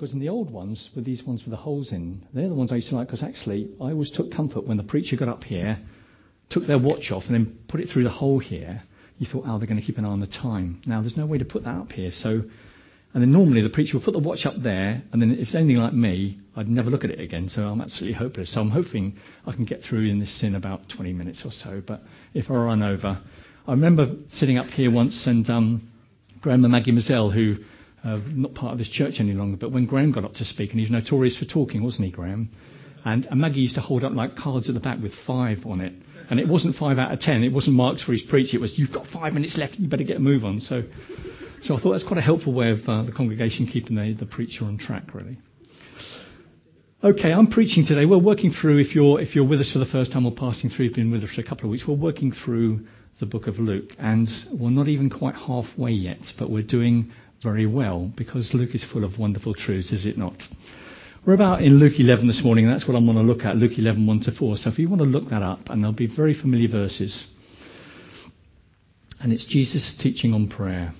because in the old ones, with these ones with the holes in, they're the ones I used to like because actually I always took comfort when the preacher got up here, took their watch off, and then put it through the hole here. You thought, oh, they're going to keep an eye on the time. Now there's no way to put that up here, so. And then normally the preacher will put the watch up there, and then if it's anything like me, I'd never look at it again. So I'm absolutely hopeless. So I'm hoping I can get through in this in about 20 minutes or so. But if I run over, I remember sitting up here once and um, Graham and Maggie Mazzell, who not part of this church any longer, but when Graham got up to speak, and he's notorious for talking, wasn't he, Graham? And, and Maggie used to hold up like cards at the back with five on it. And it wasn't five out of ten. It wasn't marks for his preach. It was, you've got five minutes left. You better get a move on. So, so I thought that's quite a helpful way of uh, the congregation keeping the, the preacher on track, really. Okay, I'm preaching today. We're working through, if you're, if you're with us for the first time or passing through, you've been with us for a couple of weeks, we're working through the book of Luke. And we're not even quite halfway yet, but we're doing very well because Luke is full of wonderful truths, is it not? We're about in Luke 11 this morning, and that's what I'm going to look at, Luke 11, 1 to 4. So if you want to look that up, and they'll be very familiar verses. And it's Jesus teaching on prayer.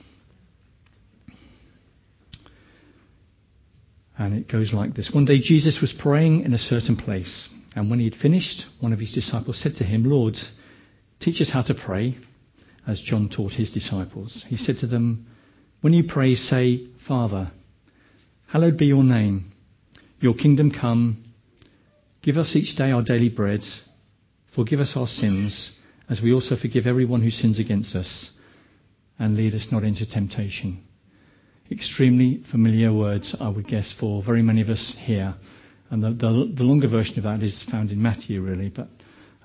And it goes like this. One day Jesus was praying in a certain place, and when he had finished, one of his disciples said to him, Lord, teach us how to pray, as John taught his disciples. He said to them, When you pray, say, Father, hallowed be your name. Your kingdom come. Give us each day our daily bread. Forgive us our sins, as we also forgive everyone who sins against us. And lead us not into temptation. Extremely familiar words, I would guess, for very many of us here. And the, the, the longer version of that is found in Matthew, really. But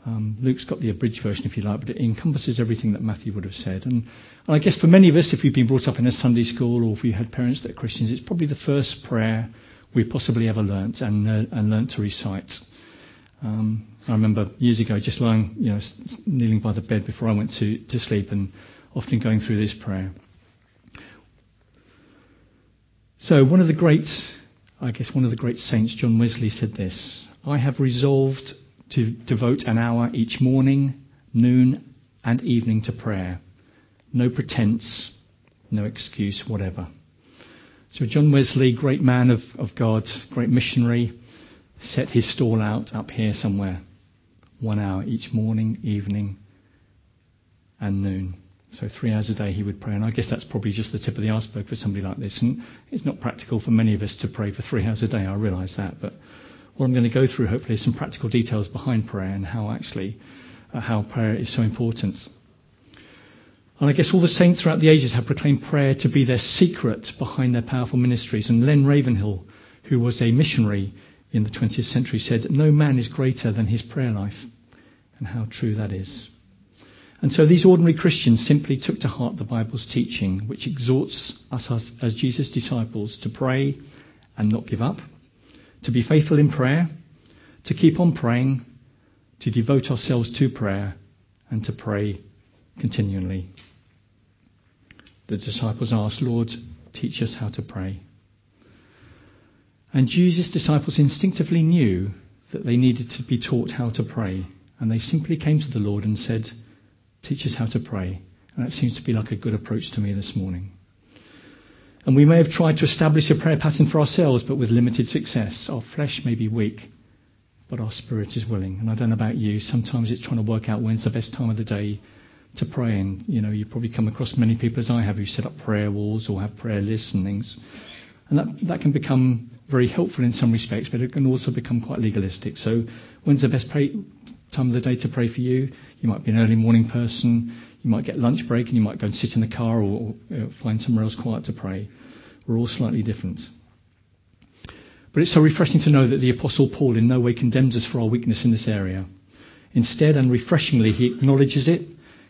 um, Luke's got the abridged version, if you like, but it encompasses everything that Matthew would have said. And, and I guess for many of us, if we've been brought up in a Sunday school or if we had parents that are Christians, it's probably the first prayer we possibly ever learnt and, uh, and learnt to recite. Um, I remember years ago just lying, you know, kneeling by the bed before I went to, to sleep and often going through this prayer. So one of the great, I guess one of the great saints, John Wesley, said this, I have resolved to devote an hour each morning, noon and evening to prayer. No pretense, no excuse, whatever. So John Wesley, great man of, of God, great missionary, set his stall out up here somewhere. One hour each morning, evening, and noon. So three hours a day he would pray. And I guess that's probably just the tip of the iceberg for somebody like this. And it's not practical for many of us to pray for three hours a day, I realise that. But what I'm going to go through hopefully is some practical details behind prayer and how actually, uh, how prayer is so important. And I guess all the saints throughout the ages have proclaimed prayer to be their secret behind their powerful ministries. And Len Ravenhill, who was a missionary in the 20th century, said, No man is greater than his prayer life. And how true that is. And so these ordinary Christians simply took to heart the Bible's teaching, which exhorts us as, as Jesus' disciples to pray and not give up, to be faithful in prayer, to keep on praying, to devote ourselves to prayer, and to pray continually. The disciples asked, Lord, teach us how to pray. And Jesus' disciples instinctively knew that they needed to be taught how to pray. And they simply came to the Lord and said, Teach us how to pray. And that seems to be like a good approach to me this morning. And we may have tried to establish a prayer pattern for ourselves, but with limited success. Our flesh may be weak, but our spirit is willing. And I don't know about you, sometimes it's trying to work out when's the best time of the day to pray. And, you know, you probably come across many people as I have who set up prayer walls or have prayer lists and things. And that, that can become very helpful in some respects, but it can also become quite legalistic. So when's the best pray, time of the day to pray for you? You might be an early morning person. You might get lunch break and you might go and sit in the car or, or find somewhere else quiet to pray. We're all slightly different. But it's so refreshing to know that the Apostle Paul in no way condemns us for our weakness in this area. Instead, and refreshingly, he acknowledges it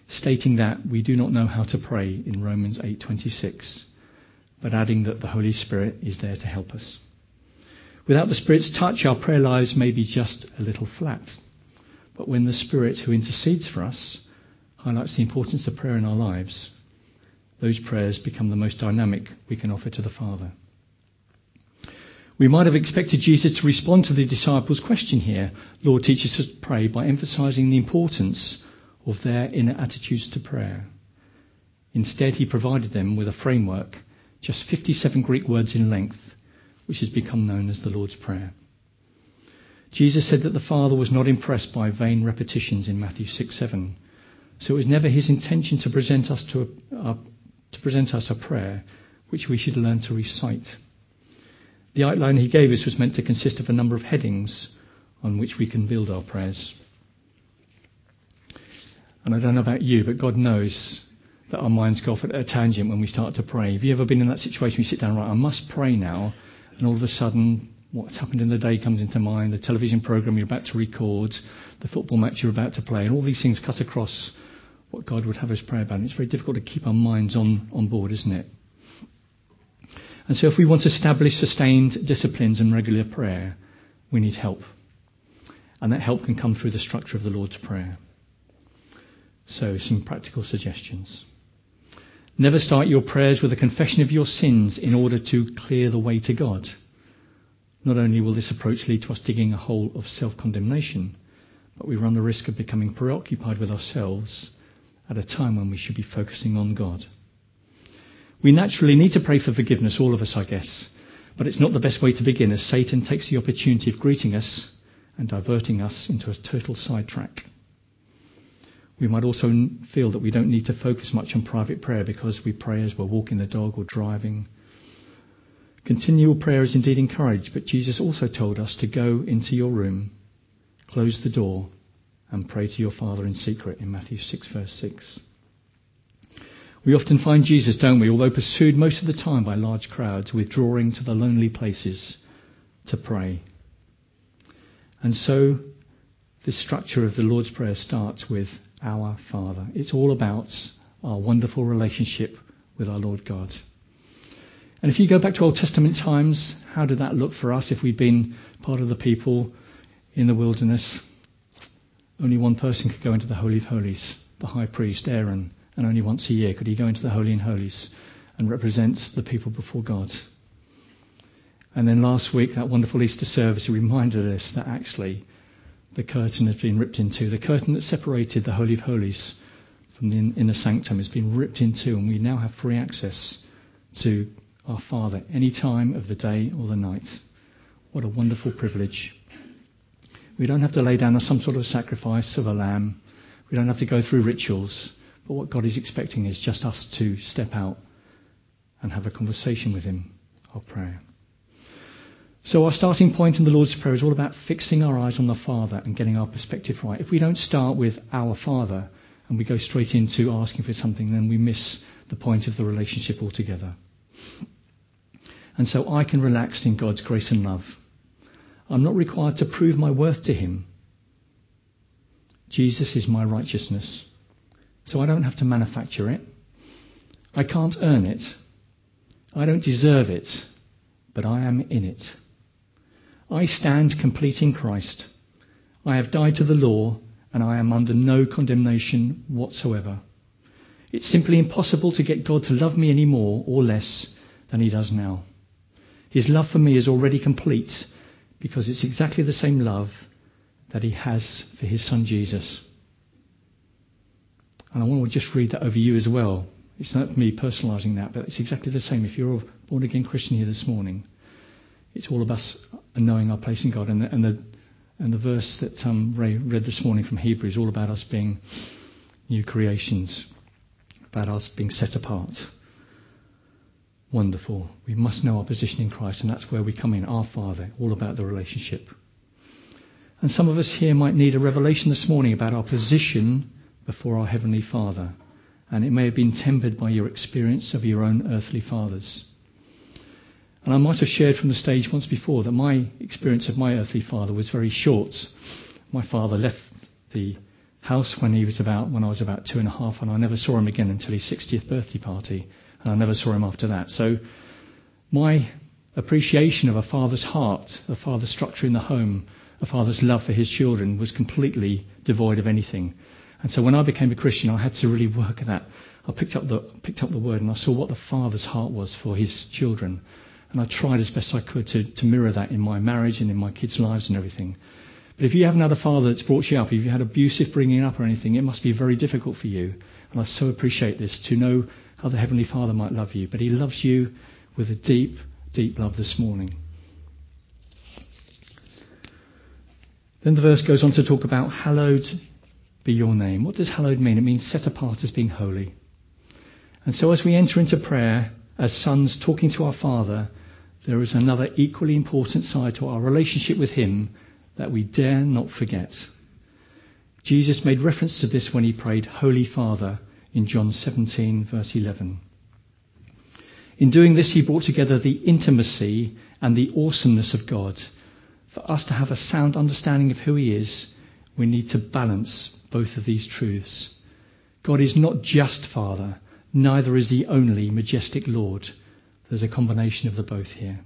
stating that we do not know how to pray in Romans 8:26, but adding that the Holy Spirit is there to help us. Without the Spirit's touch, our prayer lives may be just a little flat. But when the Spirit who intercedes for us highlights the importance of prayer in our lives, those prayers become the most dynamic we can offer to the Father. We might have expected Jesus to respond to the disciples' question here, Lord, teach us to pray, by emphasizing the importance of their inner attitudes to prayer. Instead, he provided them with a framework, just 57 Greek words in length, which has become known as the Lord's Prayer. Jesus said that the Father was not impressed by vain repetitions in Matthew 6 7. So it was never his intention to present us to, a, uh, to present us a prayer which we should learn to recite. The outline he gave us was meant to consist of a number of headings on which we can build our prayers. And I don't know about you, but God knows that our minds go off at a tangent when we start to pray. Have you ever been in that situation where you sit down, right, I must pray now, and all of a sudden what's happened in the day comes into mind, the television program you're about to record, the football match you're about to play, and all these things cut across what God would have us pray about. And it's very difficult to keep our minds on, on board, isn't it? And so if we want to establish sustained disciplines and regular prayer, we need help. And that help can come through the structure of the Lord's Prayer. So, some practical suggestions. Never start your prayers with a confession of your sins in order to clear the way to God. Not only will this approach lead to us digging a hole of self condemnation, but we run the risk of becoming preoccupied with ourselves at a time when we should be focusing on God. We naturally need to pray for forgiveness, all of us, I guess, but it's not the best way to begin as Satan takes the opportunity of greeting us and diverting us into a total sidetrack. We might also feel that we don't need to focus much on private prayer because we pray as we're walking the dog or driving Continual prayer is indeed encouraged, but Jesus also told us to go into your room, close the door, and pray to your Father in secret in Matthew 6, verse 6. We often find Jesus, don't we, although pursued most of the time by large crowds, withdrawing to the lonely places to pray. And so, this structure of the Lord's Prayer starts with our Father. It's all about our wonderful relationship with our Lord God. And if you go back to Old Testament times, how did that look for us if we'd been part of the people in the wilderness? Only one person could go into the Holy of Holies, the high priest, Aaron, and only once a year could he go into the Holy and Holies and represent the people before God. And then last week, that wonderful Easter service reminded us that actually the curtain has been ripped in two. The curtain that separated the Holy of Holies from the inner sanctum has been ripped in two, and we now have free access to our Father any time of the day or the night. What a wonderful privilege. We don't have to lay down some sort of sacrifice of a lamb. We don't have to go through rituals. But what God is expecting is just us to step out and have a conversation with Him of prayer. So, our starting point in the Lord's Prayer is all about fixing our eyes on the Father and getting our perspective right. If we don't start with our Father and we go straight into asking for something, then we miss the point of the relationship altogether. And so I can relax in God's grace and love. I'm not required to prove my worth to Him. Jesus is my righteousness. So I don't have to manufacture it. I can't earn it. I don't deserve it, but I am in it. I stand complete in Christ. I have died to the law and I am under no condemnation whatsoever. It's simply impossible to get God to love me any more or less than he does now. His love for me is already complete because it's exactly the same love that he has for his son Jesus. And I want to just read that over you as well. It's not me personalizing that, but it's exactly the same. If you're a born again Christian here this morning, it's all of us knowing our place in God. And the, and the, and the verse that um, Ray read this morning from Hebrews is all about us being new creations, about us being set apart wonderful. We must know our position in Christ, and that's where we come in, our Father, all about the relationship. And some of us here might need a revelation this morning about our position before our Heavenly Father. And it may have been tempered by your experience of your own earthly fathers. And I might have shared from the stage once before that my experience of my earthly father was very short. My father left the house when he was about when I was about two and a half, and I never saw him again until his 60th birthday party and I never saw him after that. So my appreciation of a father's heart, a father's structure in the home, a father's love for his children was completely devoid of anything. And so when I became a Christian, I had to really work at that. I picked up the picked up the word and I saw what the Father's heart was for his children. And I tried as best I could to, to mirror that in my marriage and in my kids' lives and everything. But if you haven't had a father that's brought you up, if you had abusive bringing up or anything, it must be very difficult for you. And I so appreciate this to know how the Heavenly Father might love you. But He loves you with a deep, deep love this morning. Then the verse goes on to talk about hallowed be your name. What does hallowed mean? It means set apart as being holy. And so as we enter into prayer, as sons talking to our Father, there is another equally important side to our relationship with Him that we dare not forget. Jesus made reference to this when he prayed, Holy Father, in John 17, verse 11. In doing this, he brought together the intimacy and the awesomeness of God. For us to have a sound understanding of who he is, we need to balance both of these truths. God is not just Father, neither is he only majestic Lord. There's a combination of the both here.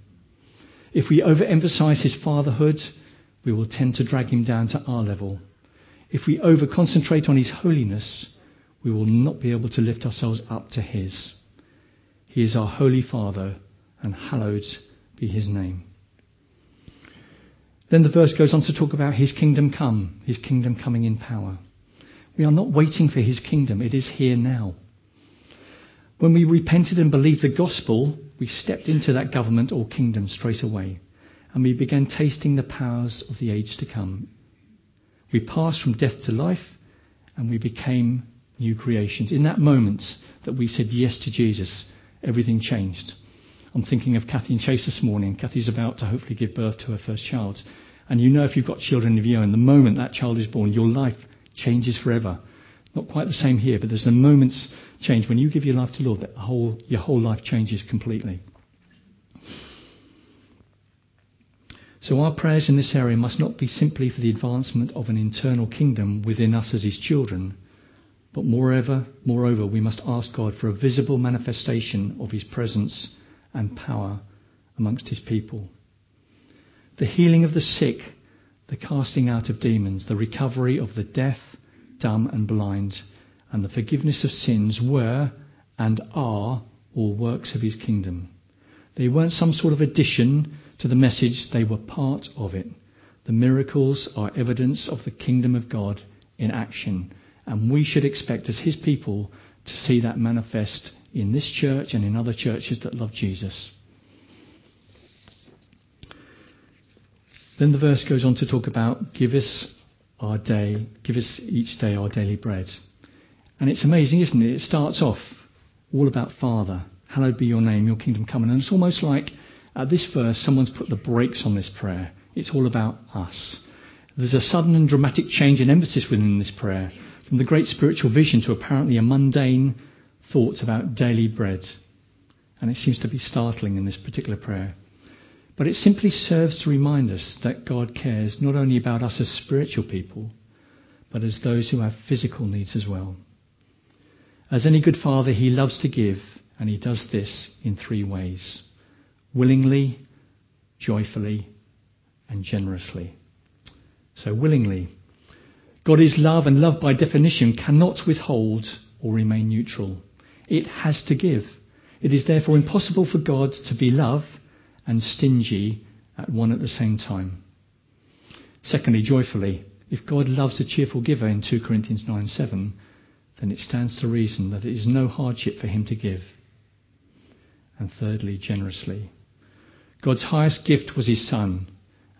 If we overemphasize his fatherhood, we will tend to drag him down to our level. If we over concentrate on his holiness, we will not be able to lift ourselves up to his. He is our Holy Father, and hallowed be his name. Then the verse goes on to talk about his kingdom come, his kingdom coming in power. We are not waiting for his kingdom, it is here now. When we repented and believed the gospel, we stepped into that government or kingdom straight away and we began tasting the powers of the age to come. We passed from death to life and we became new creations. In that moment that we said yes to Jesus, everything changed. I'm thinking of Kathy and Chase this morning. Kathy's about to hopefully give birth to her first child. And you know if you've got children of your own, the moment that child is born, your life changes forever. Not quite the same here, but there's a moment's change. When you give your life to the Lord, that whole, your whole life changes completely. So our prayers in this area must not be simply for the advancement of an internal kingdom within us as his children, but moreover, moreover, we must ask God for a visible manifestation of his presence and power amongst his people. The healing of the sick, the casting out of demons, the recovery of the deaf, dumb, and blind, and the forgiveness of sins were and are all works of his kingdom. They weren't some sort of addition to the message, they were part of it. The miracles are evidence of the kingdom of God in action, and we should expect, as His people, to see that manifest in this church and in other churches that love Jesus. Then the verse goes on to talk about give us our day, give us each day our daily bread. And it's amazing, isn't it? It starts off all about Father. Hallowed be your name, your kingdom come. And it's almost like at this verse, someone's put the brakes on this prayer. It's all about us. There's a sudden and dramatic change in emphasis within this prayer from the great spiritual vision to apparently a mundane thoughts about daily bread. And it seems to be startling in this particular prayer. But it simply serves to remind us that God cares not only about us as spiritual people, but as those who have physical needs as well. As any good father, he loves to give, and he does this in three ways willingly, joyfully, and generously. So, willingly. God is love, and love by definition cannot withhold or remain neutral. It has to give. It is therefore impossible for God to be love and stingy at one at the same time. Secondly, joyfully. If God loves a cheerful giver in 2 Corinthians 9 7, then it stands to reason that it is no hardship for him to give. And thirdly, generously. God's highest gift was his Son,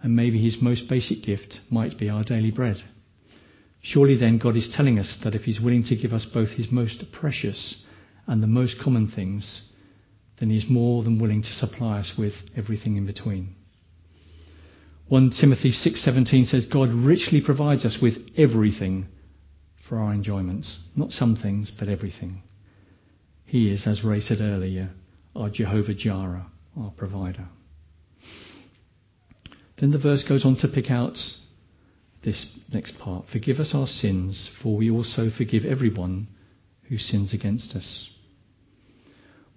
and maybe his most basic gift might be our daily bread. Surely then God is telling us that if he's willing to give us both his most precious and the most common things, then he's more than willing to supply us with everything in between. 1 Timothy 6:17 says God richly provides us with everything for our enjoyments, not some things, but everything. He is, as Ray said earlier, our Jehovah Jireh, our provider. Then the verse goes on to pick out this next part. Forgive us our sins, for we also forgive everyone who sins against us.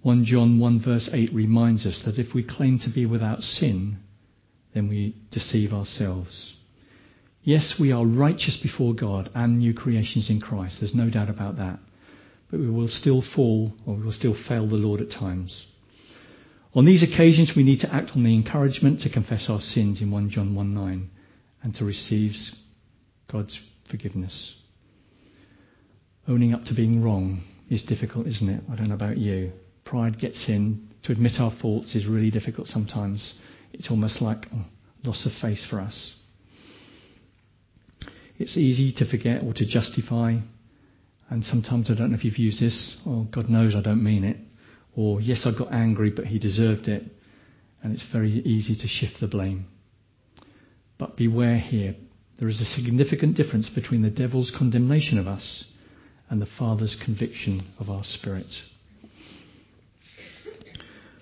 1 John 1 verse 8 reminds us that if we claim to be without sin, then we deceive ourselves. Yes, we are righteous before God and new creations in Christ. There's no doubt about that. but we will still fall or we will still fail the Lord at times. On these occasions, we need to act on the encouragement to confess our sins in 1 John 1 9 and to receive God's forgiveness. Owning up to being wrong is difficult, isn't it? I don't know about you. Pride gets in. To admit our faults is really difficult sometimes. It's almost like oh, loss of face for us. It's easy to forget or to justify. And sometimes I don't know if you've used this. Oh, God knows I don't mean it. Or, yes, I got angry, but he deserved it. And it's very easy to shift the blame. But beware here. There is a significant difference between the devil's condemnation of us and the Father's conviction of our spirit.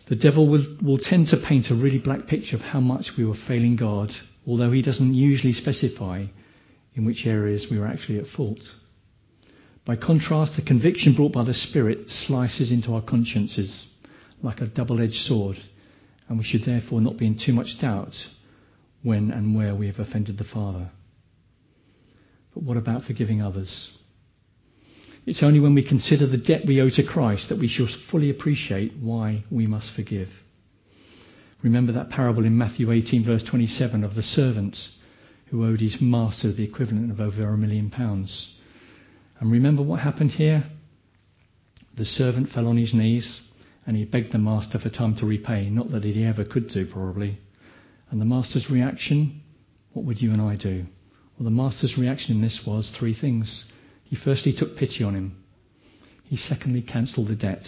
The devil will, will tend to paint a really black picture of how much we were failing God, although he doesn't usually specify in which areas we were actually at fault. By contrast, the conviction brought by the Spirit slices into our consciences like a double edged sword, and we should therefore not be in too much doubt when and where we have offended the Father. But what about forgiving others? It's only when we consider the debt we owe to Christ that we shall fully appreciate why we must forgive. Remember that parable in Matthew 18, verse 27, of the servant who owed his master the equivalent of over a million pounds. And remember what happened here? The servant fell on his knees and he begged the master for time to repay. Not that he ever could do, probably. And the master's reaction? What would you and I do? Well, the master's reaction in this was three things. He firstly took pity on him. He secondly cancelled the debt.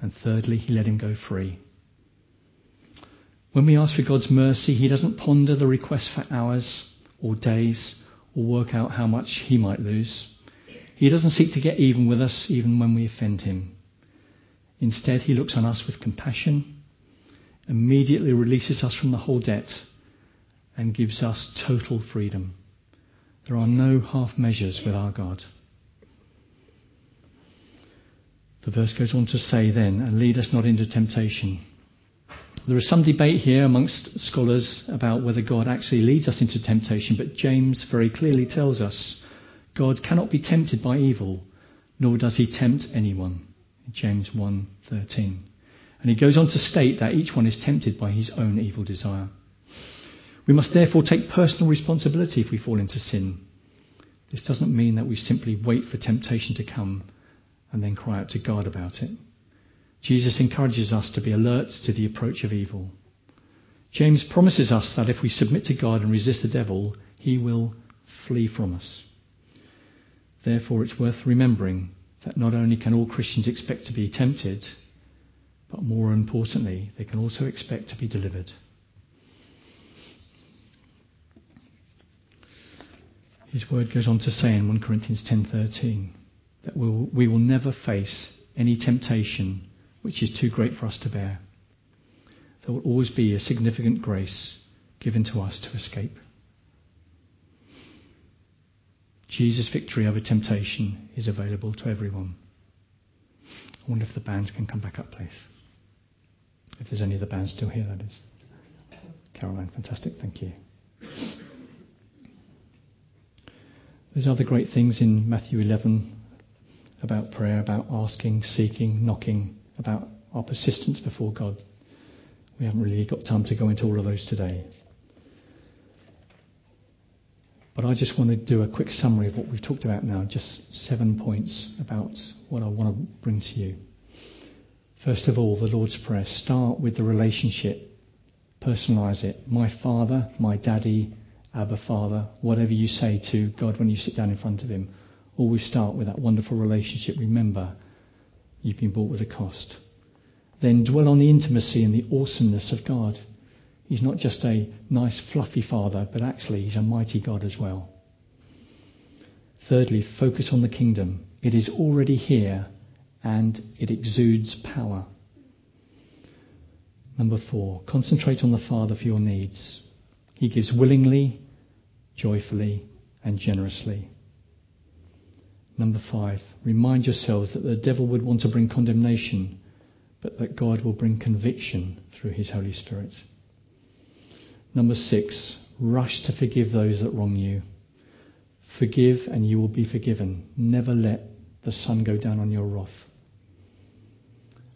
And thirdly, he let him go free. When we ask for God's mercy, he doesn't ponder the request for hours or days or work out how much he might lose. He doesn't seek to get even with us even when we offend him. Instead, he looks on us with compassion, immediately releases us from the whole debt, and gives us total freedom. There are no half measures with our God. The verse goes on to say then, and lead us not into temptation. There is some debate here amongst scholars about whether God actually leads us into temptation, but James very clearly tells us God cannot be tempted by evil, nor does he tempt anyone. James 1:13. And he goes on to state that each one is tempted by his own evil desire. We must therefore take personal responsibility if we fall into sin. This doesn't mean that we simply wait for temptation to come and then cry out to God about it. Jesus encourages us to be alert to the approach of evil. James promises us that if we submit to God and resist the devil, he will flee from us. Therefore, it's worth remembering that not only can all Christians expect to be tempted, but more importantly, they can also expect to be delivered. His word goes on to say in 1 Corinthians 10:13 that we'll, we will never face any temptation which is too great for us to bear. There will always be a significant grace given to us to escape. Jesus' victory over temptation is available to everyone. I wonder if the bands can come back up, please. If there's any of the bands still here, that is. Caroline, fantastic, thank you. There's other great things in Matthew 11 about prayer, about asking, seeking, knocking, about our persistence before God. We haven't really got time to go into all of those today. But I just want to do a quick summary of what we've talked about now, just seven points about what I want to bring to you. First of all, the Lord's Prayer. Start with the relationship, personalize it. My Father, my Daddy, Abba Father, whatever you say to God when you sit down in front of Him, always start with that wonderful relationship. Remember, you've been bought with a cost. Then dwell on the intimacy and the awesomeness of God. He's not just a nice, fluffy father, but actually, he's a mighty God as well. Thirdly, focus on the kingdom. It is already here and it exudes power. Number four, concentrate on the Father for your needs. He gives willingly, joyfully, and generously. Number five, remind yourselves that the devil would want to bring condemnation, but that God will bring conviction through his Holy Spirit. Number six, rush to forgive those that wrong you. Forgive and you will be forgiven. Never let the sun go down on your wrath.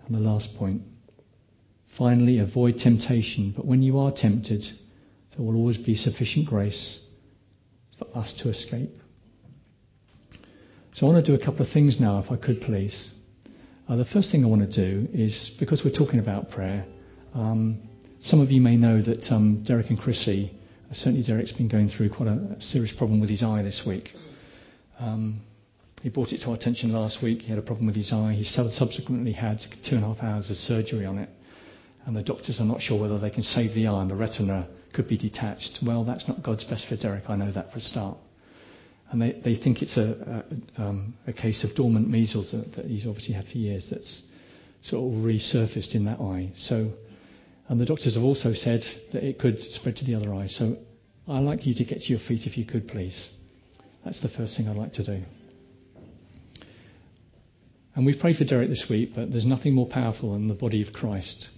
And the last point. Finally, avoid temptation, but when you are tempted, there will always be sufficient grace for us to escape. So I want to do a couple of things now, if I could please. Uh, the first thing I want to do is, because we're talking about prayer, um, some of you may know that um, Derek and Chrissy, uh, certainly Derek's been going through quite a, a serious problem with his eye this week. Um, he brought it to our attention last week. He had a problem with his eye. He subsequently had two and a half hours of surgery on it. And the doctors are not sure whether they can save the eye and the retina could be detached. Well, that's not God's best for Derek. I know that for a start. And they, they think it's a, a, um, a case of dormant measles that, that, he's obviously had for years that's sort of resurfaced in that eye. So, and the doctors have also said that it could spread to the other eye. So I'd like you to get to your feet if you could, please. That's the first thing I'd like to do. And we've prayed for Derek this week, but there's nothing more powerful than the body of Christ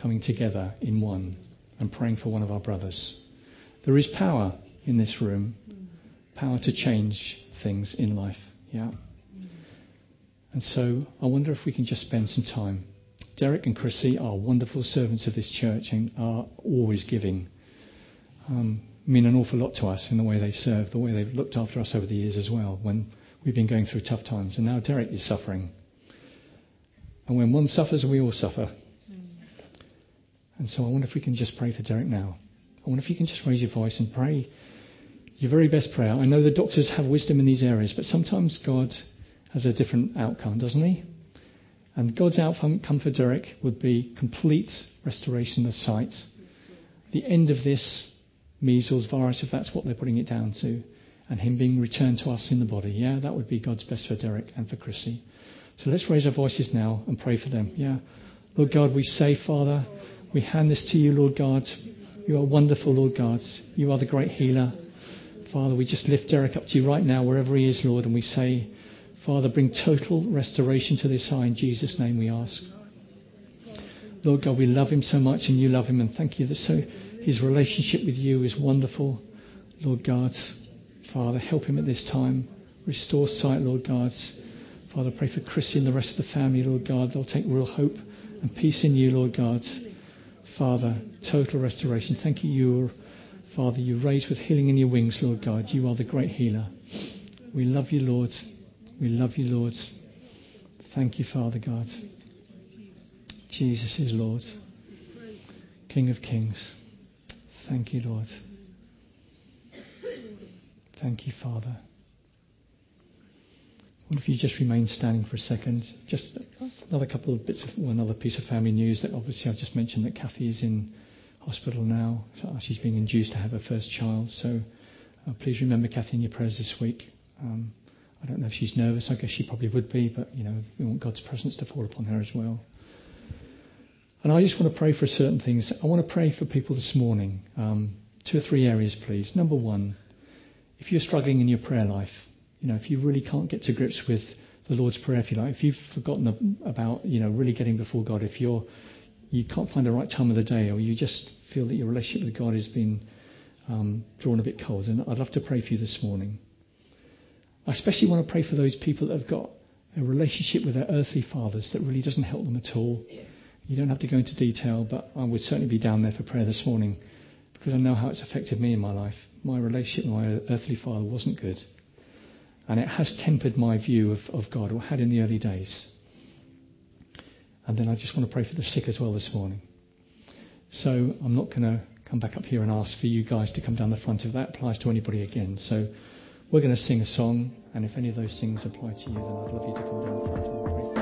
coming together in one and praying for one of our brothers. There is power in this room, power to change things in life. Yeah. And so I wonder if we can just spend some time. Derek and Chrissy are wonderful servants of this church and are always giving. Um, mean an awful lot to us in the way they serve, the way they've looked after us over the years as well when we've been going through tough times. And now Derek is suffering. And when one suffers, we all suffer. And so I wonder if we can just pray for Derek now. I wonder if you can just raise your voice and pray your very best prayer. I know the doctors have wisdom in these areas, but sometimes God has a different outcome, doesn't he? And God's outcome for Derek would be complete restoration of sight. The end of this measles virus, if that's what they're putting it down to, and him being returned to us in the body. Yeah, that would be God's best for Derek and for Chrissy. So let's raise our voices now and pray for them. Yeah. Lord God, we say, Father, we hand this to you, Lord God. You are wonderful, Lord God. You are the great healer. Father, we just lift Derek up to you right now, wherever he is, Lord, and we say, Father, bring total restoration to this eye in Jesus' name we ask. Lord God, we love him so much and you love him, and thank you that so his relationship with you is wonderful. Lord God, Father, help him at this time. Restore sight, Lord God. Father, pray for Chrissy and the rest of the family, Lord God. They'll take real hope and peace in you, Lord God. Father, total restoration. Thank you, you Father, you raise with healing in your wings, Lord God. You are the great healer. We love you, Lord. We love you, Lord. Thank you, Father God. Jesus is Lord, King of kings. Thank you, Lord. Thank you, Father. If you just remain standing for a second? Just another couple of bits of another piece of family news that obviously I've just mentioned that Kathy is in hospital now. She's being induced to have her first child. So uh, please remember Kathy in your prayers this week. Um, I don't know if she's nervous. I guess she probably would be, but you know we want God's presence to fall upon her as well. And I just want to pray for certain things. I want to pray for people this morning. Um, two or three areas, please. Number one, if you're struggling in your prayer life, you know, if you really can't get to grips with the Lord's Prayer, if you like, if you've forgotten about, you know, really getting before God, if you're, you can't find the right time of the day, or you just feel that your relationship with God has been um, drawn a bit cold, and I'd love to pray for you this morning. I especially want to pray for those people that have got a relationship with their earthly fathers that really doesn't help them at all. You don't have to go into detail, but I would certainly be down there for prayer this morning because I know how it's affected me in my life. My relationship with my earthly father wasn't good. And it has tempered my view of, of God, or had in the early days. And then I just want to pray for the sick as well this morning. So I'm not going to come back up here and ask for you guys to come down the front if that applies to anybody again. So we're going to sing a song, and if any of those things apply to you, then I'd love you to come down the front and pray